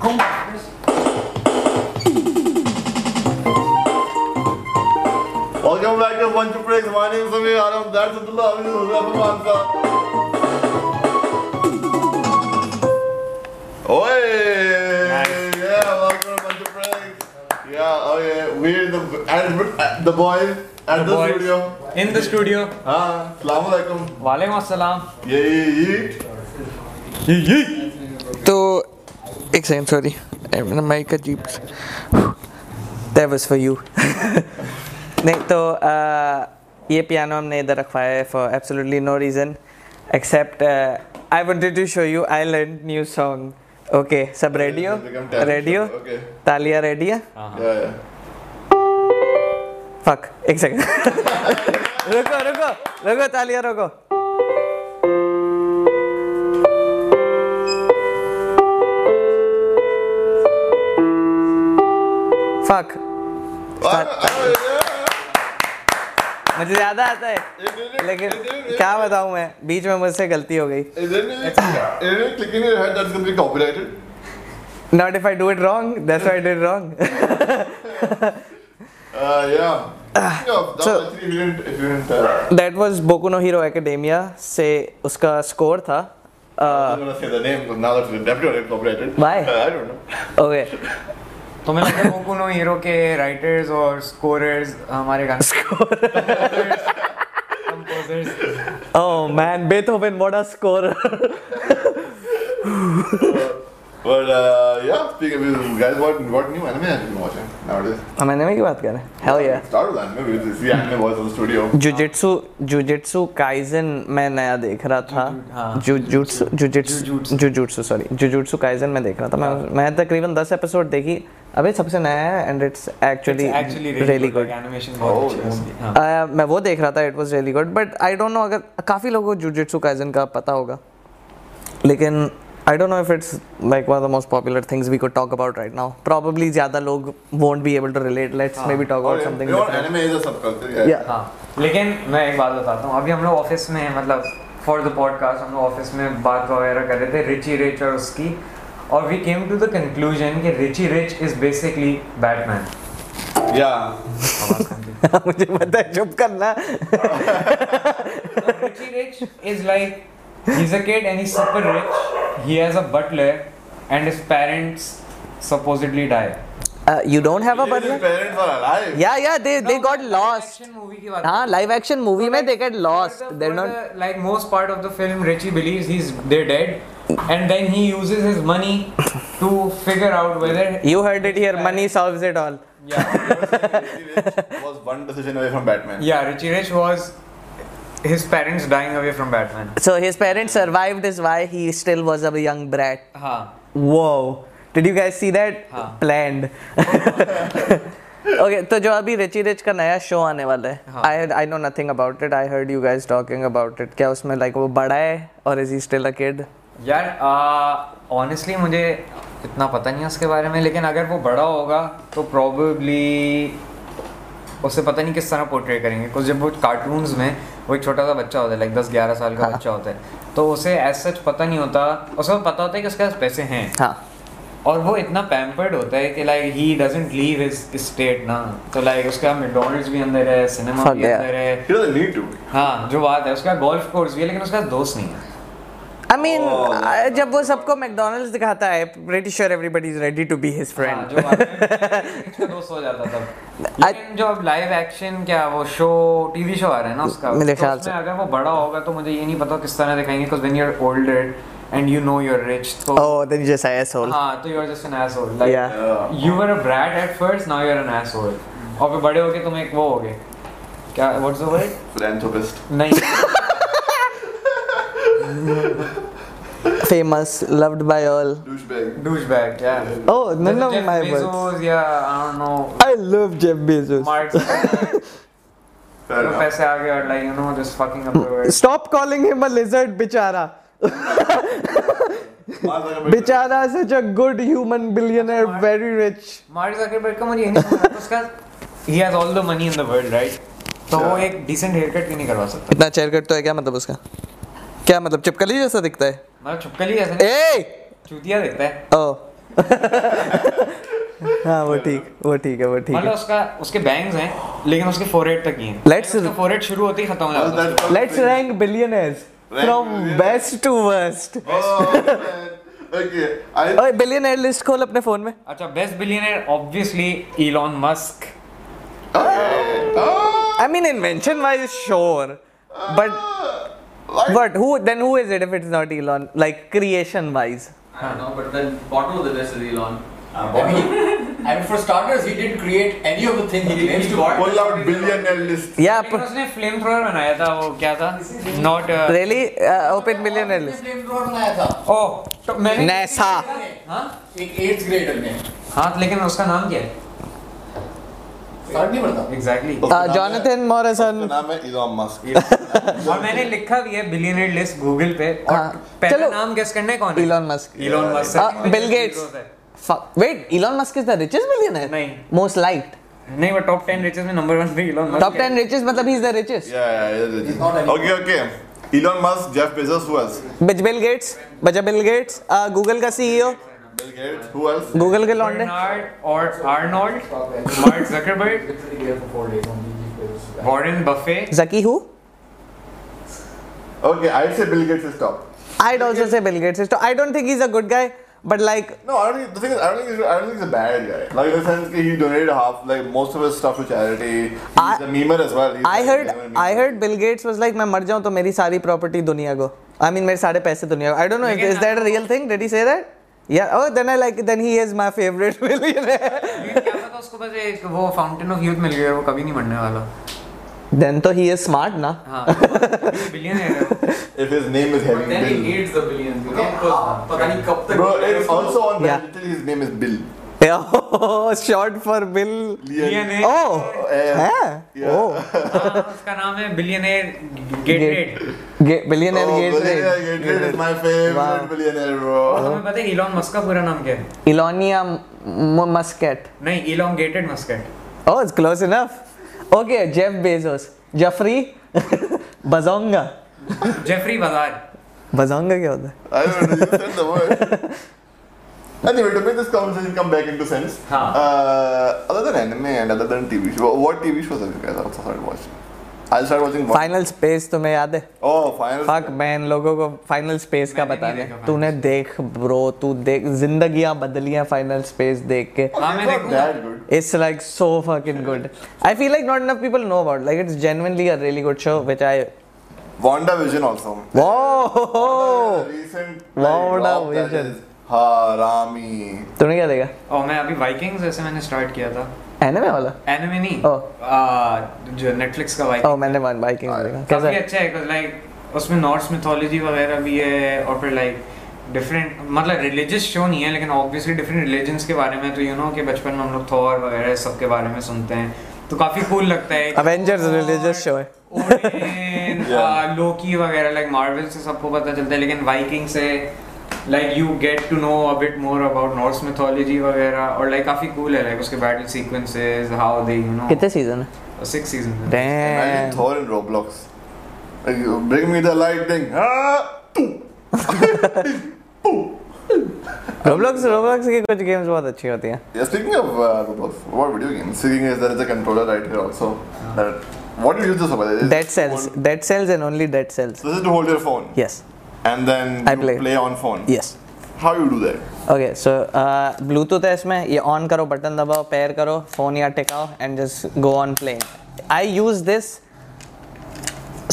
Go like this. Welcome back to Bunch of Breaks. My name is Amir Aram. That's Abdullah Amin Huzratul Mansa. Oi! Yeah, welcome to Bunch of Breaks. Yeah, oh yeah. We're uh, the, the boys at the, the studio. In the studio. Ah, Assalamu alaikum. Walaikum assalam. Yeah, yeah, yeah. Yeah, yeah. एक second sorry mic अजीब that was for you नहीं तो आ, ये piano हमने इधर रखवाया है for absolutely no reason except I wanted to show you I learn new song okay सब ready become talent ready show, okay. तालियाँ रेडी है Yeah, yeah. फक एक सेकंड रुको रुको रुको तालियाँ रुको. Fuck Oh, oh, yeah. मुझे ज़्यादा आता है लेकिन क्या बताऊँ मैं बीच में मुझसे गलती हो गई there any click in your head that's gonna be copyrighted? Not if I do it wrong that's I did wrong Uh, yeah. Speaking that so- was if if you didn't, uh, that was boku no hero academia से उसका score था Uh, I'm gonna say the name because now that it's copyrighted. Why? Uh, I don't know. Okay तो मैं लगता है Boku hero के writers और scorers हमारे गाने composers oh man Beethoven what a score But uh, yeah, speaking of this, guys, what what new anime have you been watching nowadays? हम anime की बात कर? रहे हैं हेल या Start with anime because the anime boys in the studio. Jujitsu jujitsu kaisen मैं नया देख रहा था। हाँ। Jujutsu jujitsu jujutsu sorry jujutsu kaisen मैं देख रहा था। मैं मैं तकरीबन 10 एपिसोड देखी। अबे सबसे नया है and it's actually really good animation बहुत अच्छी है उसकी हाँ। मैं वो देख रहा था it was really good but I don't know अगर काफ़ी लोगों को जुजित्सु काइजन का पता होगा। लेकिन I don't know if it's like one of the most popular things we could talk about right now probably ज़्यादा लोग won't be able to relate let's maybe talk about. Something anime is a subculture. Yeah. Yeah. हाँ लेकिन मैं एक बात बताता हूँ अभी हम लोग ऑफ़िस में मतलब फॉर द पॉडकास्ट हम लोग ऑफ़िस में बात वगैरह कर रहे थे रिची रिच और उसकी और we came to the conclusion कि Richie Rich is basically Batman Yeah. मुझे पता है चुप करना Richie Rich is like he's a kid and he's super rich. He has a butler, and his parents supposedly die. Uh, you don't have a His butler? parents are alive. Yeah, yeah, they they No, got live lost. action movie की बात हाँ, कर रहा हूँ. live action movie So, में like, they get lost. for the- They're for not. the- like most part of the film. Richie believes he's they're dead, and then he uses his money to figure out whether You heard it here. Money solves it all. Yeah, Richie Rich was one decision away from Batman. yeah. Richie Rich was his parents dying away from Batman. So his parents survived is why he still was a young brat. हाँ Whoa. Did you guys see that? हाँ. Planned. okay, तो जो अभी Richie rich का नया show आने वाला हाँ. I I know nothing about it I heard you guys talking about it क्या उसमें लाइक वो बड़ा है और is he still a kid यार ऑनेस्टली मुझे इतना पता नहीं है उसके बारे में लेकिन अगर वो बड़ा होगा तो प्रॉबेबली उसे पता नहीं किस तरह पोर्ट्रे करेंगे। कुछ जब वो कार्टून्स में वो एक छोटा सा बच्चा होता है लाइक दस ग्यारह साल का हाँ। बच्चा होता है तो उसे एज सच पता नहीं होता। उसे पता होता है कि उसके पास पैसे हैं। हाँ। और वो इतना पैम्पर्ड होता है कि like he doesn't leave his state ना। तो लाइक उसका मैकडोनल्ड्स भी अंदर है सिनेमा भी अंदर है. हाँ जो बात है उसका गोल्फ कोर्स भी है लेकिन उसका दोस्त नहीं है। I mean Oh. जब वो सबको मैकडोनल्ड्स दिखाता है pretty sure everybody is ready to be his friend जो में दोस्त हो जाता तब लेकिन जो अब लाइव एक्शन क्या वो शो टीवी शो आ रहा है ना उसका मेरे तो ख्याल से। अगर वो बड़ा होगा तो मुझे ये नहीं पता किस तरह दिखाएँगे because when you are older and you know you are rich तो Oh, then you just say asshole. हाँ तो you are just an asshole like Yeah. Yeah. You were a brat at first now you are an asshole और फिर बड़े होके तुम एक वो हो गए क्या व्हाट्स द वर्ड Philanthropist. नहीं famous loved by all. Douchebag. Douchebag yeah. Oh none of my bezos yeah i don't know. I love jeff bezos. Mark. Stop calling him a lizard बेचारा बेचारा such a good human billionaire very rich Mark Zuckerberg का मुझे नहीं उसका ही has all the money in the world right तो वो एक decent hair cut भी नहीं करवा सकता। इतना चेयर कट तो है क्या मतलब उसका? क्या मतलब चिपकली जैसा दिखता है। मतलब छुपकली ऐसे ए! चूतिया दिखता है। ओ। हाँ वो ठीक वो ठीक है वो ठीक मतलब उसका उसके बैंग्स हैं लेकिन उसके फोरहेड तक ही हैं। Let's- उसका फोरहेड शुरू होते ही खत्म हो जाता है। Let's rank billionaires from best to worst. ओए बिलियनर लिस्ट खोल अपने फ़ोन में। अच्छा best billionaire obviously Elon Musk. I mean invention wise sure but Like, But who then who is it if it's not Elon? Like creation wise. I don't know, but then bottom of the list is Elon. I mean, I mean, for starters, he didn't create any of the things he claims to. pull out billionaire list. Yeah. लेकिन P- उसने flame thrower बनाया था वो क्या था not really? Uh, open millionaire list. Flamethrower बनाया था ओह तो मैंने NASA. हाँ एक एट्थ ग्रेडर ने हाँ लेकिन उसका नाम क्या है जॉनथन मॉरिसन मैंने लिखा भी है बिलियनर लिस्ट गूगल पे। और पहला नाम गेस करने कौन है? Elon Musk Elon Musk Bill Gates wait Elon Musk is the richest billionaire नहीं। मोस्ट लाइट नहीं वो टॉप 10 रिचेस्ट में नंबर 1 भी इलॉन मस्क टॉप 10 रिचेस्ट मतलब he is the richest yeah yeah okay okay Elon Musk Jeff Bezos हुआस Bill Gates बजा Bill Gates Google का CEO Bill Gates, who else? Google के लौंडे. Bernard और Arnold Mark Zuckerberg Warren Buffett Zaki who? Okay, I'd say Bill Gates is top. I'd also say Bill Gates. is to- I don't think he's a good guy, but like No, I don't think the thing is, I don't think he's, I don't think he's a bad guy. Like in the sense that he donated half, like most of his stuff to charity. He's I- a memer as well. He's I like heard I heard Bill Gates was like मैं मर जाऊँ तो मेरी सारी property दुनिया को I mean मेरे सारे पैसे दुनिया को I don't know लेकिन is that a real thing did he say that yeah oh then I like then he is my favorite billionaire लेकिन क्या पता उसको बस एक वो फाउंटेन ऑफ़ यूथ मिल गया वो कभी नहीं मरने वाला then तो he is smart ना हाँ Billionaire. If his name is Harry. then he needs the billions, you know? पता नहीं कब तक Bro, it's also on Yeah. Reddit, his name is Bill. Short for Bill ओ नाम है billionaire Gatorade my favourite billionaire Musk का पूरा नाम क्या है? इलोनिया मस्केट नहीं elongated musket oh it's close enough okay Jeff Bezos Jeffrey बजोंगा Jeffrey बजार बजोंगा क्या होता है? I don't know the word Anyway, to make this conversation come back into sense, Huh. uh, other than anime and other than TV show, what TV shows have you guys also started watching? I started watching. Final space तुम्हें याद है Oh, final. Fuck man लोगों को final space का मैंने बता नहीं दे तूने देख ब्रो तू देख जिंदगियाँ बदलियाँ फाइनल स्पेस देख के हाँ मैं It's not देखूँगा that good. It's like so fucking good. I feel like not enough people know about. Like it's genuinely a really good show, which Harami. तूने क्या देखा? और मैं अभी वाइकिंग्स जैसे मैंने स्टार्ट किया था Anime वाला? एनिमे नहीं. आ, जो नेटफ्लिक्स का वाइकिंग Oh मैंने वन बाइकिंग देखा. कैसा काफ़ी है? अच्छा है बिकॉज़ लाइक उसमें नॉर्स मिथोलॉजी वगैरह भी है और फिर लाइक डिफरेंट मतलब रिलीजियस शो नहीं है लेकिन ऑब्वियसली डिफरेंट रिलीजन्स के बारे में तो यू नो कि बचपन में हम लोग थॉर वगैरह सब के बारे में सुनते हैं तो काफ़ी कूल लगता है Avengers religious show है. ओडिन लोकी वगैरह लाइक मार्वल से सबको पता चलता है लेकिन वाइकिंग से like you get to know a bit more about Norse mythology वगैरह और लाइक काफ़ी कूल है लाइक उसके battle sequences how they you know कितने सीज़न है? Six season. Thor in Roblox. Like, you bring me the lightning. Ah! Roblox Roblox की कुछ games बहुत अच्छी होती हैं. Yeah, speaking of uh, Roblox, what video games? Speaking is there is a controller right here also. That what do you use this for? Dead cells. Dead cells and only dead cells. This is to hold your phone. Yes. And then I you play. play on phone. Yes. How you do that? Okay so Bluetooth है इसमें ये on करो button दबाओ pair करो phone या टिकाओ and just go on playing I use this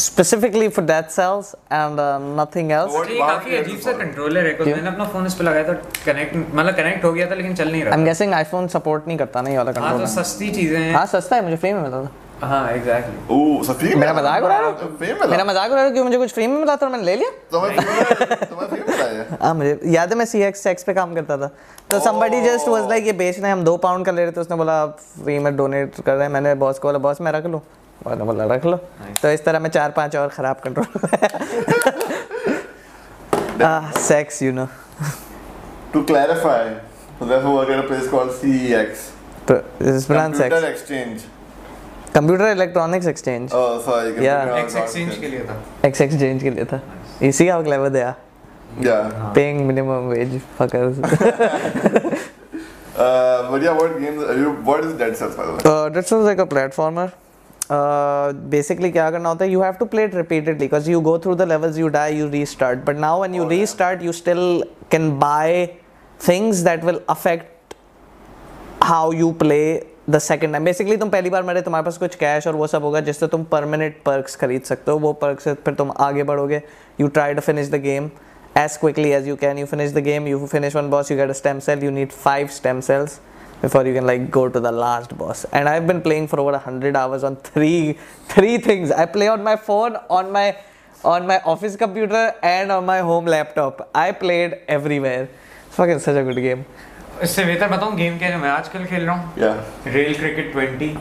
specifically for dead cells and uh, nothing else What- ये वहाँ काफ़ी अजीब सा कंट्रोलर है कुछ? मैंने अपना फ़ोन इस पे लगाया तो कनेक्ट मतलब कनेक्ट हो गया था लेकिन चल नहीं रहा i'm guessing iphone support नहीं करता ना ये वाला हाँ तो कंट्रोलर सस्ती चीज़ें हैं हाँ सस्ता है मुझे फ्री में मिला था हाँ एग्जैक्टली मेरा मज़ाक उड़ा रहे हो? Free में मेरा मज़ाक उड़ा रहे हो क्यों मुझे कुछ फ्री में मिला था और मैंने ले लिया? तुम्हें तुम्हें free मिला है? हाँ मुझे याद है मैं सी एक्स एक्स पे काम करता था। तो somebody just was like ये बेचना है हम दो पाउंड का ले रहे थे। उसने बोला फ्री में डोनेट कर रहे हैं। मैंने बॉस को बोला बॉस मैं रख लूँ? मैंने बोला रख लो। तो इस तरह मैं चार पाँच और खराब control sex you know To clarify, so therefore work at a place called CEX. इस प्लान Computer सेक्स Exchange. Computer electronics exchange Oh, sorry. Yeah. Ex exchange के लिए था एक्स एक्सचेंज के लिए था how clever they are Yeah. paying minimum wage fuckers Uh, but yeah, what games? Are you, what is Dead Cells by the way? Uh, like a platformer. Uh, basically क्या करना होता है you have to play it repeatedly because you go through the levels you die you restart but now when you Oh, yeah. restart you still can buy things that will affect how you play the second time basically तुम पहली बार मरे, तुम्हारे पास कुछ cash और वो सब होगा, जिससे तुम परमानेंट पर्कस खरीद सकते हो। वो पर्क्स फिर तुम आगे बढ़ोगे। You try to finish the game as quickly as you can you finish the game you finish one boss you got stem cell you need five stem cells before you can like go to the last boss and I have been playing for over hundred hours on three three things I play on my phone on my on my office computer and on my home laptop I played everywhere such a good game इससे बेहतर बताऊँ game क्या है जो मैं आजकल खेल रहा हूँ या रेल क्रिकेट 20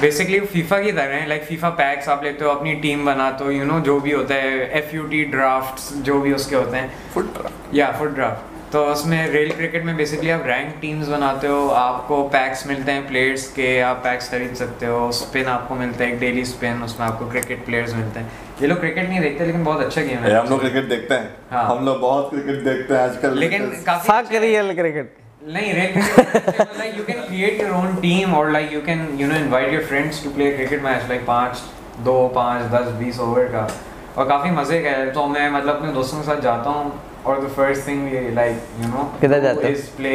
बेसिकली फीफा की तरह है लाइक फीफा पैक्स आप लेते हो अपनी टीम बनाते हो यू नो जो भी होता है एफ़ यू टी ड्राफ्ट जो भी उसके होते हैं। फुट ड्राफ्ट या फुट ड्राफ्ट तो उसमें रेल क्रिकेट में बेसिकली आप रैंक टीम्स बनाते हो आपको पैक्स मिलते हैं प्लेयर्स के आप पैक्स खरीद सकते हो स्पिन आपको मिलता है एक डेली स्पिन उसमें आपको क्रिकेट प्लेयर्स मिलते हैं। ये लोग क्रिकेट नहीं देखते लेकिन बहुत अच्छा गेम है। हम लोग क्रिकेट देखते हैं। हाँ। हम लोग बहुत क्रिकेट देखते हैं आजकल लेकिन काफ़ी अच्छा है। real cricket नहीं real like you can create your own team और like you can you know invite your friends to play cricket match like पाँच दो पाँच दस बीस ओवर का। और काफ़ी मज़े का है। तो मैं मतलब अपने दोस्तों के साथ जाता हूँ और the first thing like you know किधर जाते हो? इज प्ले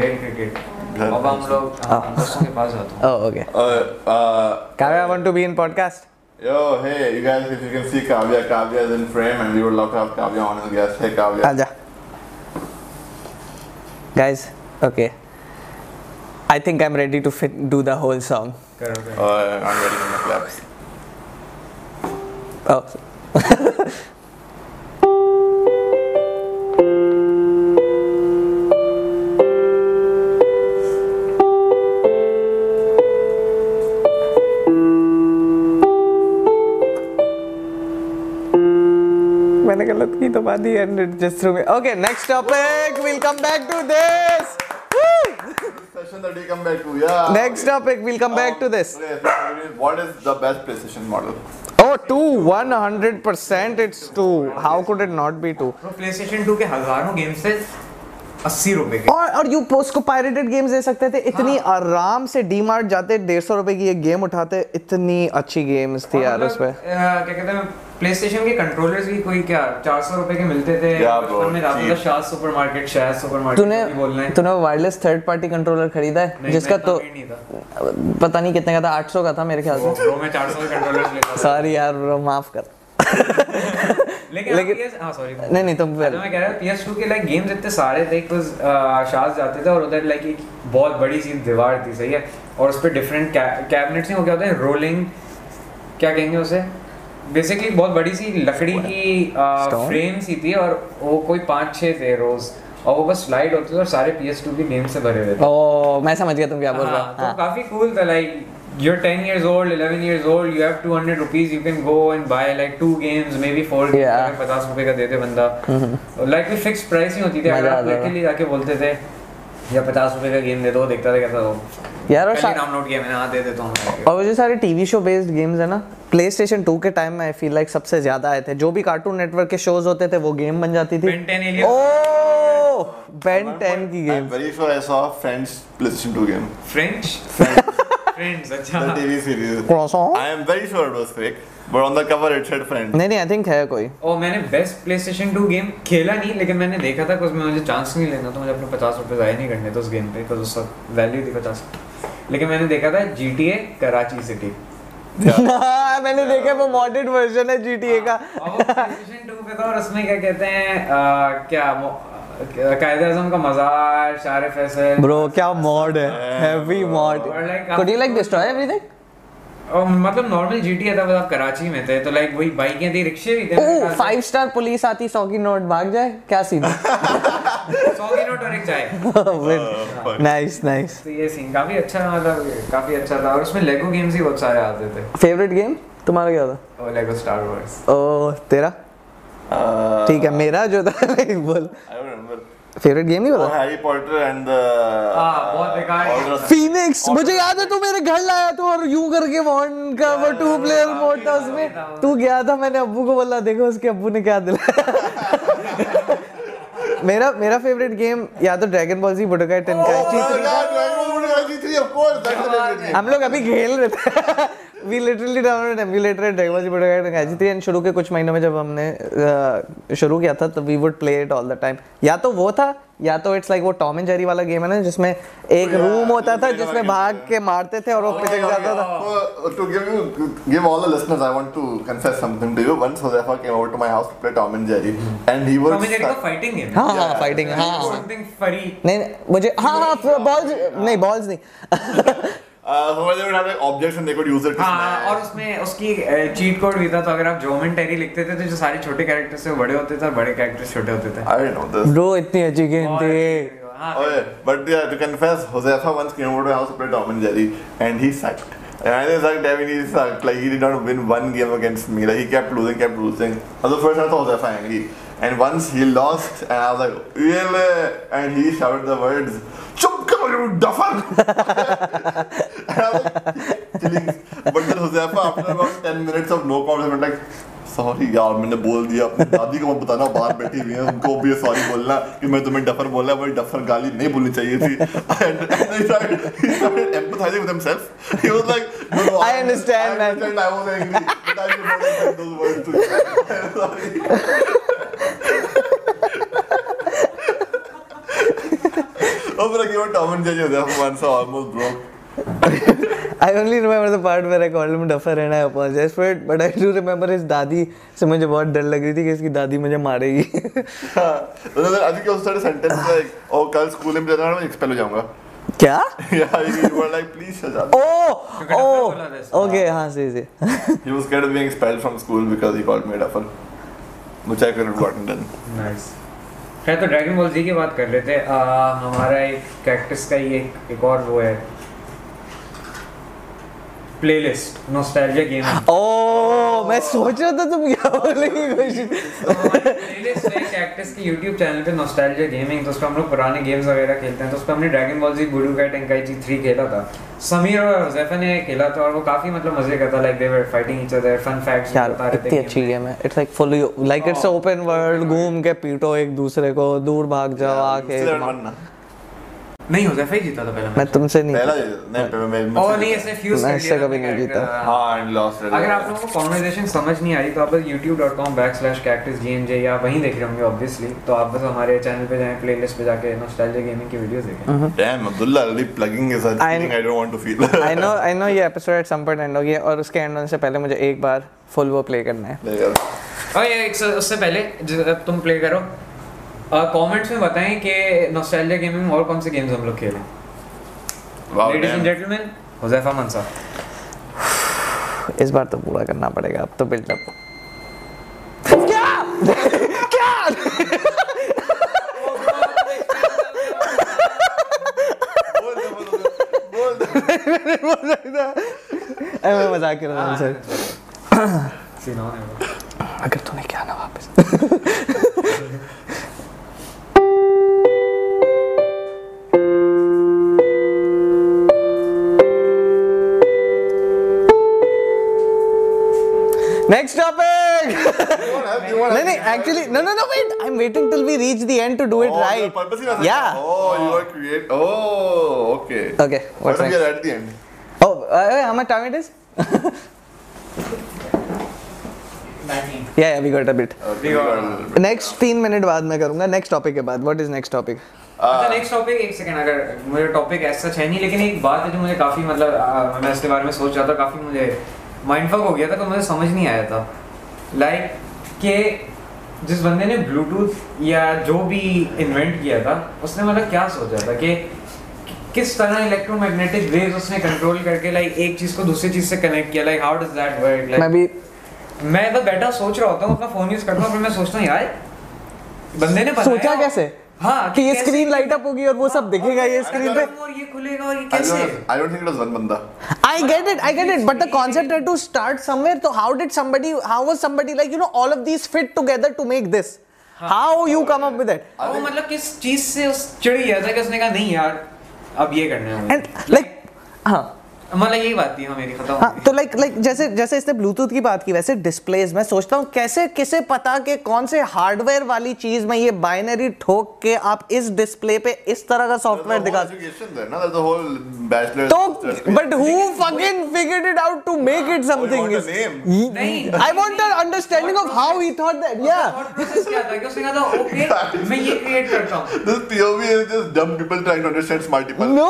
रेल क्रिकेट घर अब हम लोग हाँ, दोस्तों के पास जाता हूँ oh okay Uh, uh, Kavya, I want to be in podcast yo, hey, you guys, if you can see Kavya, Kavya is in frame, and we would love to have Kavya on as a guest. Hey, Kavya. आजा guys okay I think I'm ready to fit, do the whole song करो करो। Uh, I'm ready for my claps. oh He and it just threw me okay next topic will come back to this Session that we come back to, yeah. Next topic will come back to this Okay, what is the best PlayStation model? Oh, two, 100% it's two. How could it not be two? तो station two के हज़ारों games थे अस्सी रुपए के और और you उसको पायरेटेड गेम्स दे सकते थे इतनी हाँ। आराम से डी मार्ट जाते डेढ़ सौ रुपए की एक गेम उठाते इतनी अच्छी गेम्स थी यार मतलब, उसपे क्या कहते हैं प्ले स्टेशन के कंट्रोलर्स भी कोई क्या चार सौ रुपए के मिलते थे? में शाह सुपरमार्केट शाह सुपरमार्केट तूने बोलना है। तूने वायरलेस थर्ड पार्टी कंट्रोलर खरीदा है? जिसका तो इतना नहीं था। पता नहीं कितने का था 800 का था मेरे ख्याल से। ब्रो मैं 400 के कंट्रोलर्स लेता सॉरी यार माफ़ कर। लेकिन लेकिन- PS हाँ सॉरी नहीं नहीं तुम तो मैं कह रहा हूँ PS2 के लाइक गेम्स इतने सारे थे बिकॉज़ शाज जाते थे और उधर लाइक एक बहुत बड़ी सी दीवार थी सही है? और उस पे डिफरेंट कैबिनेट्स नहीं वो क्या होता है? रोलिंग क्या कहेंगे उसे? बेसिकली बहुत बड़ी सी लकड़ी की फ्रेम सी थी और वो कोई पाँच छह थे रोज और वो बस स्लाइड होते थे और सारे PS2 के गेम से भरे हुए थे ओ मैं समझ गया तुम क्या बोल रहे हाँ, हो तो हाँ। काफ़ी कूल था like you're 10 years old 11 years old you have 200 rupees you can go and buy like two games maybe four games Yeah. अगर 50 रुपए का देते बंदा लाइक कोई फिक्स प्राइस नहीं होती थी अगर आप था। लिटरली जाके बोलते थे या 50 रुपए का गेम दे दो देखता था कैसा हो यार और सा- डाउनलोड किया मैंने हाँ दे देता हूँ और वो जो सारे टीवी शो बेस्ड गेम्स है ना प्ले स्टेशन टू के टाइम में आई फील लाइक सबसे ज़्यादा आए थे। जो भी कार्टून नेटवर्क के शोज़ होते थे वो गेम बन जाती थी। Ben 10 Alien। Oh Ben ten की game very sure I saw Friends PlayStation 2 game. French friends अच्छा। The TV series. Croissant? I am very sure it but on the cover it said Friends. नहीं नहीं I think है कोई। और मैंने best PlayStation two game खेला नहीं लेकिन मैंने देखा था कुछ मुझे चांस नहीं लेना तो मुझे अपने पचास रुपये ज़ाया नहीं करने थे उस गेम पे बिकॉज़ उसका वैल्यू थी पचास। लेकिन मैंने देखा था G T A Karachi city हाँ, मैंने देखा वो मॉडेड वर्जन है जीटीए का। और PlayStation 2 पे था और उसमें क्या कहते हैं क्या कायदे आज़म का मजार शार फैसल ब्रो क्या मॉड है? Heavy mod could you like destroy everything और मतलब नॉर्मल जीटीए था बस आप कराची में थे तो लाइक वही बाइकें थी रिक्शे भी थे ओ फाइव स्टार पुलिस आती सौ की नोट भाग जाए क्या सीन सौ की नोट और एक चाय। नाइस नाइस तो ये सीन काफ़ी अच्छा मतलब काफ़ी अच्छा था और उसमें लेगो गेम्स ही बहुत सारे आते थे। फेवरेट गेम तुम्हारा क्या था? लेगो स्टार वॉर्स ओ तेरा? Uh, ठीक है मेरा जो था बोल। Don't remember. फेवरेट गेम नहीं पता? Harry Potter and the. हाँ, बहुत बेकार फीनिक्स मुझे याद है तू मेरे घर लाया था और यूँ करके वॉन्ड का वो टू प्लेयर मोड था उसमें। तू गया था मैंने अब्बू को बोला देखो उसके अब्बू ने क्या दिलाया मेरा मेरा फेवरेट गेम या तो Dragon Ball Z Budokai Tenkaichi yeah, Dragon Ball Budokai G3, of course, that's the favorite game. हम लोग अभी खेल रहे थे। We literally download emulator Dragon Ball Z Budokai Tenkaichi थी एंड शुरू के कुछ महीनों में जब हमने शुरू किया था तो we would play it all the time या तो वो था या तो इट्स लाइक वो टॉम एंड जेरी वाला गेम है ना जिसमें एक रूम होता था जिसमें भाग के मारते थे और वो पिटक जाता था। So, to give you, give all the listeners, I want to confess something to you. Once Josefa came over to my house to play Tom and Jerry, and he Tom and Jerry का fighting game हाँ। हाँ. Fighting हाँ हाँ। Something फरी नहीं नहीं, मुझे हाँ हाँ बॉल्स नहीं बॉल्स नहीं। Uh, so they would have like objects and they could use it to हाँ smash. और उसमें उसकी चीट कोड भी था तो अगर आप जोमन टेरी लिखते थे तो जो सारे छोटे कैरेक्टर्स थे वो बड़े होते थे और बड़े कैरेक्टर्स छोटे होते थे I didn't know this. Bro इतनी अच्छी गेम और- थी हाँ Oh yeah, but yeah, to confess, Josefa once came over to my house to play Tom and Jerry, and he sucked. And I just sucked. I mean, he sucked. Like he did not win one game against me. Like he kept losing, kept losing. And the first time I saw Josefa angry, and once he lost, and I was like, really? And he shouted the words, "Chup karo, you duffer!" Was chilling. But then Josefa, after about ten minutes of no comments, like. Sorry यार मैंने बोल दिया अपनी दादी को मत बताना बाहर बैठी हुई है उनको भी सॉरी बोलना कि मैं तुम्हें डफर बोला वही डफर गाली नहीं बोलनी चाहिए थी was like you oh a Tom and Jerry there once almost broke I only remember the part where I called him duffer and I apologized for it, but I do remember his दादी से मुझे बहुत डर लग रही थी कि इसकी दादी मुझे मारेगी तो I think he also started sentence like oh कल स्कूल में जाना मैं एक्सपेल हो जाऊँगा क्या yeah you were like please बोला था इसको। ओके हाँ सही सही He was scared of being expelled from school because he called me a duffer, which I could have gotten done. Nice खैर तो ड्रैगन बॉल जी की बात कर लेते हैं हमारा एक कैक्टस का ही एक एक और वो है प्लेलिस्ट नॉस्टैल्जिया गेम ओ मैं सोच रहा था तुम क्या बोलने की प्लेलिस्ट है कैक्टस के YouTube चैनल पे नॉस्टैल्जिया गेमिंग तो उस हम लोग पुराने गेम्स वगैरह खेलते हैं। तो उस हमने ड्रैगन बॉल जी बुडुकाई टेंकाइची 3 खेला था। समीर और हुजैफा ने खेला था और वो काफ़ी मतलब मज़े का था like they were fighting each other fun facts यार बता रहे थे इतनी अच्छी गेम है। It's like full like it's open world घूम के पीटो एक दूसरे को दूर भाग जाओ आके Still haven't won ना. नहीं हुजैफा ही जीता था पहला मैं तुमसे नहीं पहला नहीं, पहले मैं- मैं- और नहीं इसने फ्यूज मैं कर इससे कभी नहीं जीता। हाँ, and lost अगर आप लोगों को कॉन्वर्जेशन समझ नहीं आई तो आप बस youtube.com backslash cactus gmj या वहीं देख रहे होंगे ऑब्वियसली तो आप बस हमारे चैनल पे जाएँ प्लेलिस्ट पे जाके नॉस्टैल्जिया गेमिंग की वीडियोस देखें। Abdullah already plugging is a I- feeling I don't want to I know I know ये episode at some point end हो गया और उसके एंड होने से पहले मुझे एक बार फुल वो प्ले करना है। एक उससे पहले जब तुम प्ले करो कमेंट्स में बताएँ कि नॉस्टैल्जिया गेमिंग और कौन से गेम्स हम लोग खेलें? लेडीज़ एंड जेंटलमैन हुजैफा मंसा इस बार तो पूरा करना पड़ेगा अब तो बिल्डअप क्या? क्या? बोल दे, बोल दे, बोल दे. अरे मैं मज़ाक कर रहा हूँ सर सीन है। वो। अगर तूने You you have- नहीं actually no no no wait I am waiting till we reach the end to do it Oh, you're right purposely not Yeah. Oh, you are create. Oh, okay. Okay, What what's if next? you're at the end? Oh, uh, how much time it is? yeah, yeah, we got a bit. Okay, We we got- a little bit. Next तीन minute बाद मैं करूँगा next topic के बाद what is next topic अच्छा next topic एक second अगर मुझे टॉपिक ऐसा है नहीं लेकिन एक बात है जो मुझे काफ़ी मतलब आ, मैं इसके बारे में सोच रहा था काफ़ी मुझे माइंडफक हो गया था तो मुझे समझ नहीं आया था लाइक कि जिस बंदे ने ब्लूटूथ या जो भी इन्वेंट किया था उसने मतलब क्या सोचा था कि किस तरह इलेक्ट्रोमैग्नेटिक वेव्स उसने कंट्रोल करके लाइक एक चीज़ को दूसरी चीज़ से कनेक्ट किया like how does that work मैं भी मैं तो बैठा सोच रहा होता हूँ अपना फ़ोन यूज़ करता हूँ फिर मैं सोचता हूँ यार बंदे ने सोचा कैसे? हाँ कि ये स्क्रीन लाइट अप होगी और वो सब दिखेगा ये स्क्रीन पे। और ये खुलेगा और ये कैसे? I don't think it was one banda. I get it, I get it, but the concept had to start somewhere. So how did somebody, how was somebody like you know all of these fit together to make this? How you come up with it? वो मतलब किस चीज से उस चिढ़ गया था कि उसने कहा नहीं यार अब ये करना है मुझे। And like, हाँ, मतलब यही बात थी हाँ मेरी खत्म हो गई। तो लाइक लाइक जैसे जैसे इसने ब्लूटूथ की बात की वैसे डिस्प्लेज मैं सोचता हूँ कैसे किसे पता कि कौन से हार्डवेयर वाली चीज़ में ये बाइनरी ठोक के आप इस डिस्प्ले पे इस तरह का सॉफ्टवेयर दिखा. तो but who fucking figured it out to make it something. I want the understanding of how he thought that या Thought process क्या था कि उसने कहा था ओके मैं ये क्रिएट करता हूँ This POV is just dumb people trying to understand smart people. No.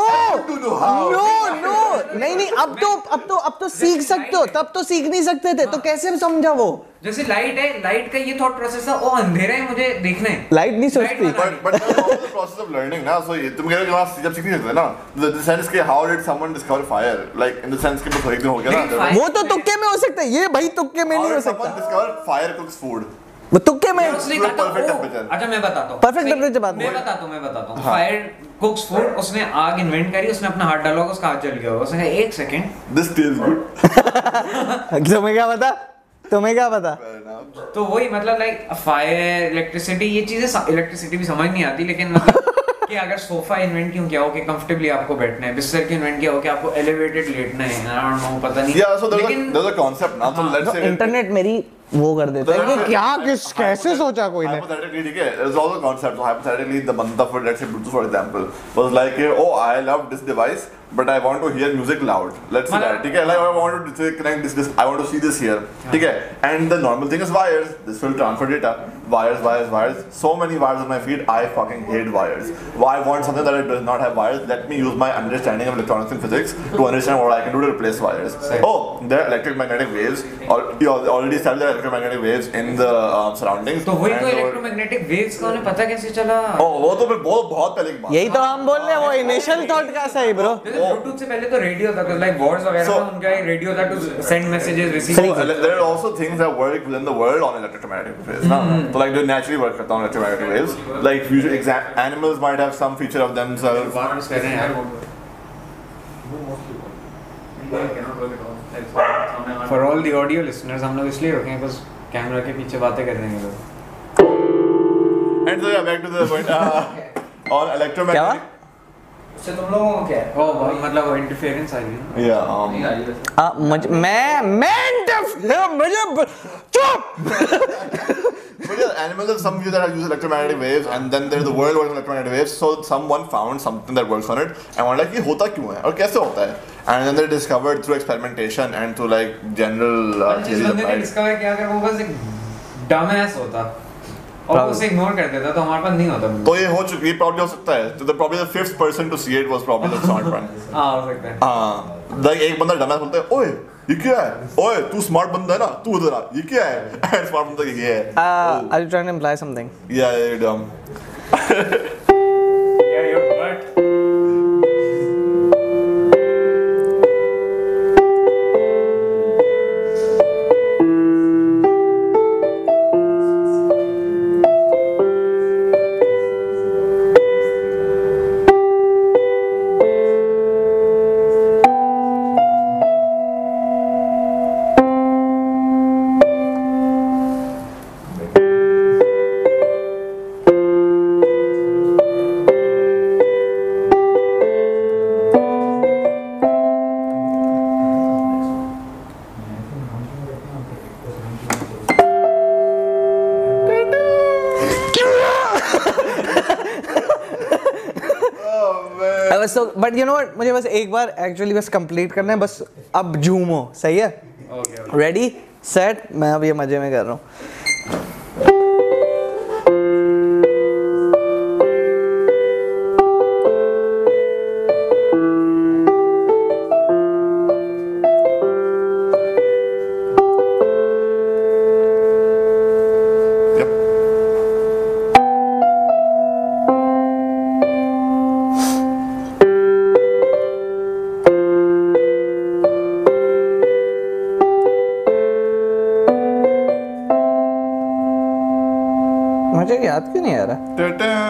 No no नहीं नहीं नहीं अब तो अब तो अब तो सीख सकते हो तब तो सीख नहीं सकते थे तो कैसे समझा वो? जैसे लाइट है लाइट का ये थॉट प्रोसेस था ओ अंधेरा है मुझे देखना है। लाइट नहीं सोचती। But but that's also the process ना so ये तुम कह रहे हो कि वहाँ जब सीख नहीं सकते ना the, the sense कि how did someone discover fire? Like in the sense कि बस एक दिन हो गया ना वो तो तुक्के में हो सकता है ये भाई तुक्के में नहीं हो सकता। discover fire cooks food? वो तुक्के में. अच्छा मैं बताता हूँ। सही, temperature बात मैं बताता हूँ मैं बताता हूँ। फायर कुक्स फ़ूड उसने आग इन्वेंट करी उसने अपना हाथ डाला उसका हाथ जल गया होगा। उसने कहा एक सेकंड this tastes good. तुम्हें क्या पता? तुम्हें क्या पता? तो वही मतलब लाइक फायर इलेक्ट्रिसिटी ये चीज़ें इलेक्ट्रिसिटी भी समझ नहीं आती लेकिन मतलब कि अगर सोफा इन्वेंट क्यों किया हो कि कंफर्टेबली आपको बैठना है बिस्तर क्यों इन्वेंट किया हो कि आपको एलिवेटेड लेटना है आई डोंट नो पता नहीं। There's a लेकिन there's a concept now so let's say internet मेरी वो कर देता है। तो क्या किस कैसे सोचा कोई ने? हाइपोथेटिकली ठीक it's all the concept so hypothetically the बंदा for let's say for example was like oh I love this device but I want to hear music loud let's see that ठीक है like I want to connect this this I want to see this here ठीक है and the normal thing is wires this will transfer data wires wires wires so many wires on my feet I fucking hate wires why want something that it does not have wires let me use my understanding of electronics and physics to understand what I can do to replace wires oh there electric magnetic waves और already said that waves in the um, surroundings तो वही तो electromagnetic waves का उन्हें पता कैसे चला ओ वो तो फिर बहुत बहुत पहले की बात यही तो हम बोल रहे हैं वो इनिशियल थॉट का सही ब्रो ब्लूटूथ से पहले तो रेडियो था तो लाइक वॉर्ड्स वगैरह था उनका रेडियो था to send messages receive ele- there are also things that work within the world on electromagnetic waves. ना? So like they naturally work on electromagnetic waves. Like usually exa- animals might have some feature of themselves. For all the audio listeners हम लोग इसलिए रुके बस camera के पीछे बातें कर रहे हैं लोग and so back to the point और इलेक्ट्रोमैग्नेटिक क्या oh, मतलब होता क्यों है? और कैसे होता है? And then they discovered through experimentation and through like general uh, theories applied. Discover किया अगर वो बस एक डमएस होता और उसे इग्नोर कर देता तो हमारे पास नहीं होता तो ये हो चुकी है probably हो सकता है तो the probably the fifth person to see it was probably the smart one हाँ हो सकता है हाँ like एक बंदा डमैस बोलता है ओए ये क्या है ओए तू स्मार्ट बंदा है ना तू उधर आ ये क्या है and smart बंदा ये है uh, are you trying to imply something yeah yeah I you know मुझे बस एक बार एक्चुअली बस कंप्लीट करना है बस अब झूमो सही है? Ready okay, set okay. मैं अब ये मज़े में कर रहा हूँ।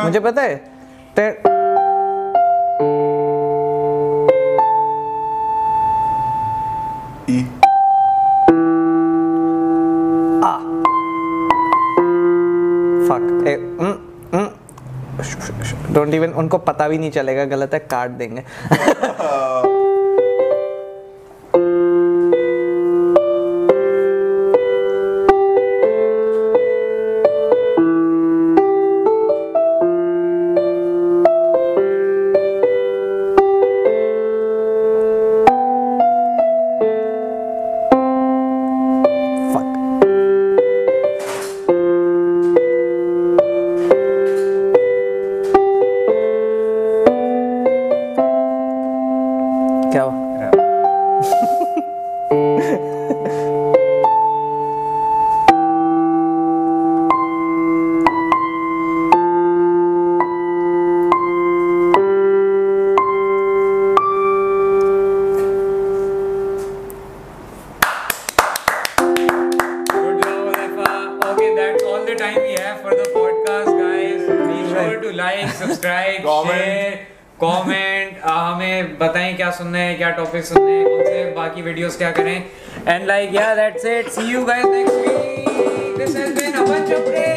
मुझे पता है टे- आ। फक डोंट इवन उनको पता भी नहीं चलेगा गलत है काट देंगे। सुनना हैं, क्या टॉपिक सुनने हैं, कौन से बाकी वीडियोस क्या करें। एंड लाइक या that's it see you guys next week this has been a bunch चपड़े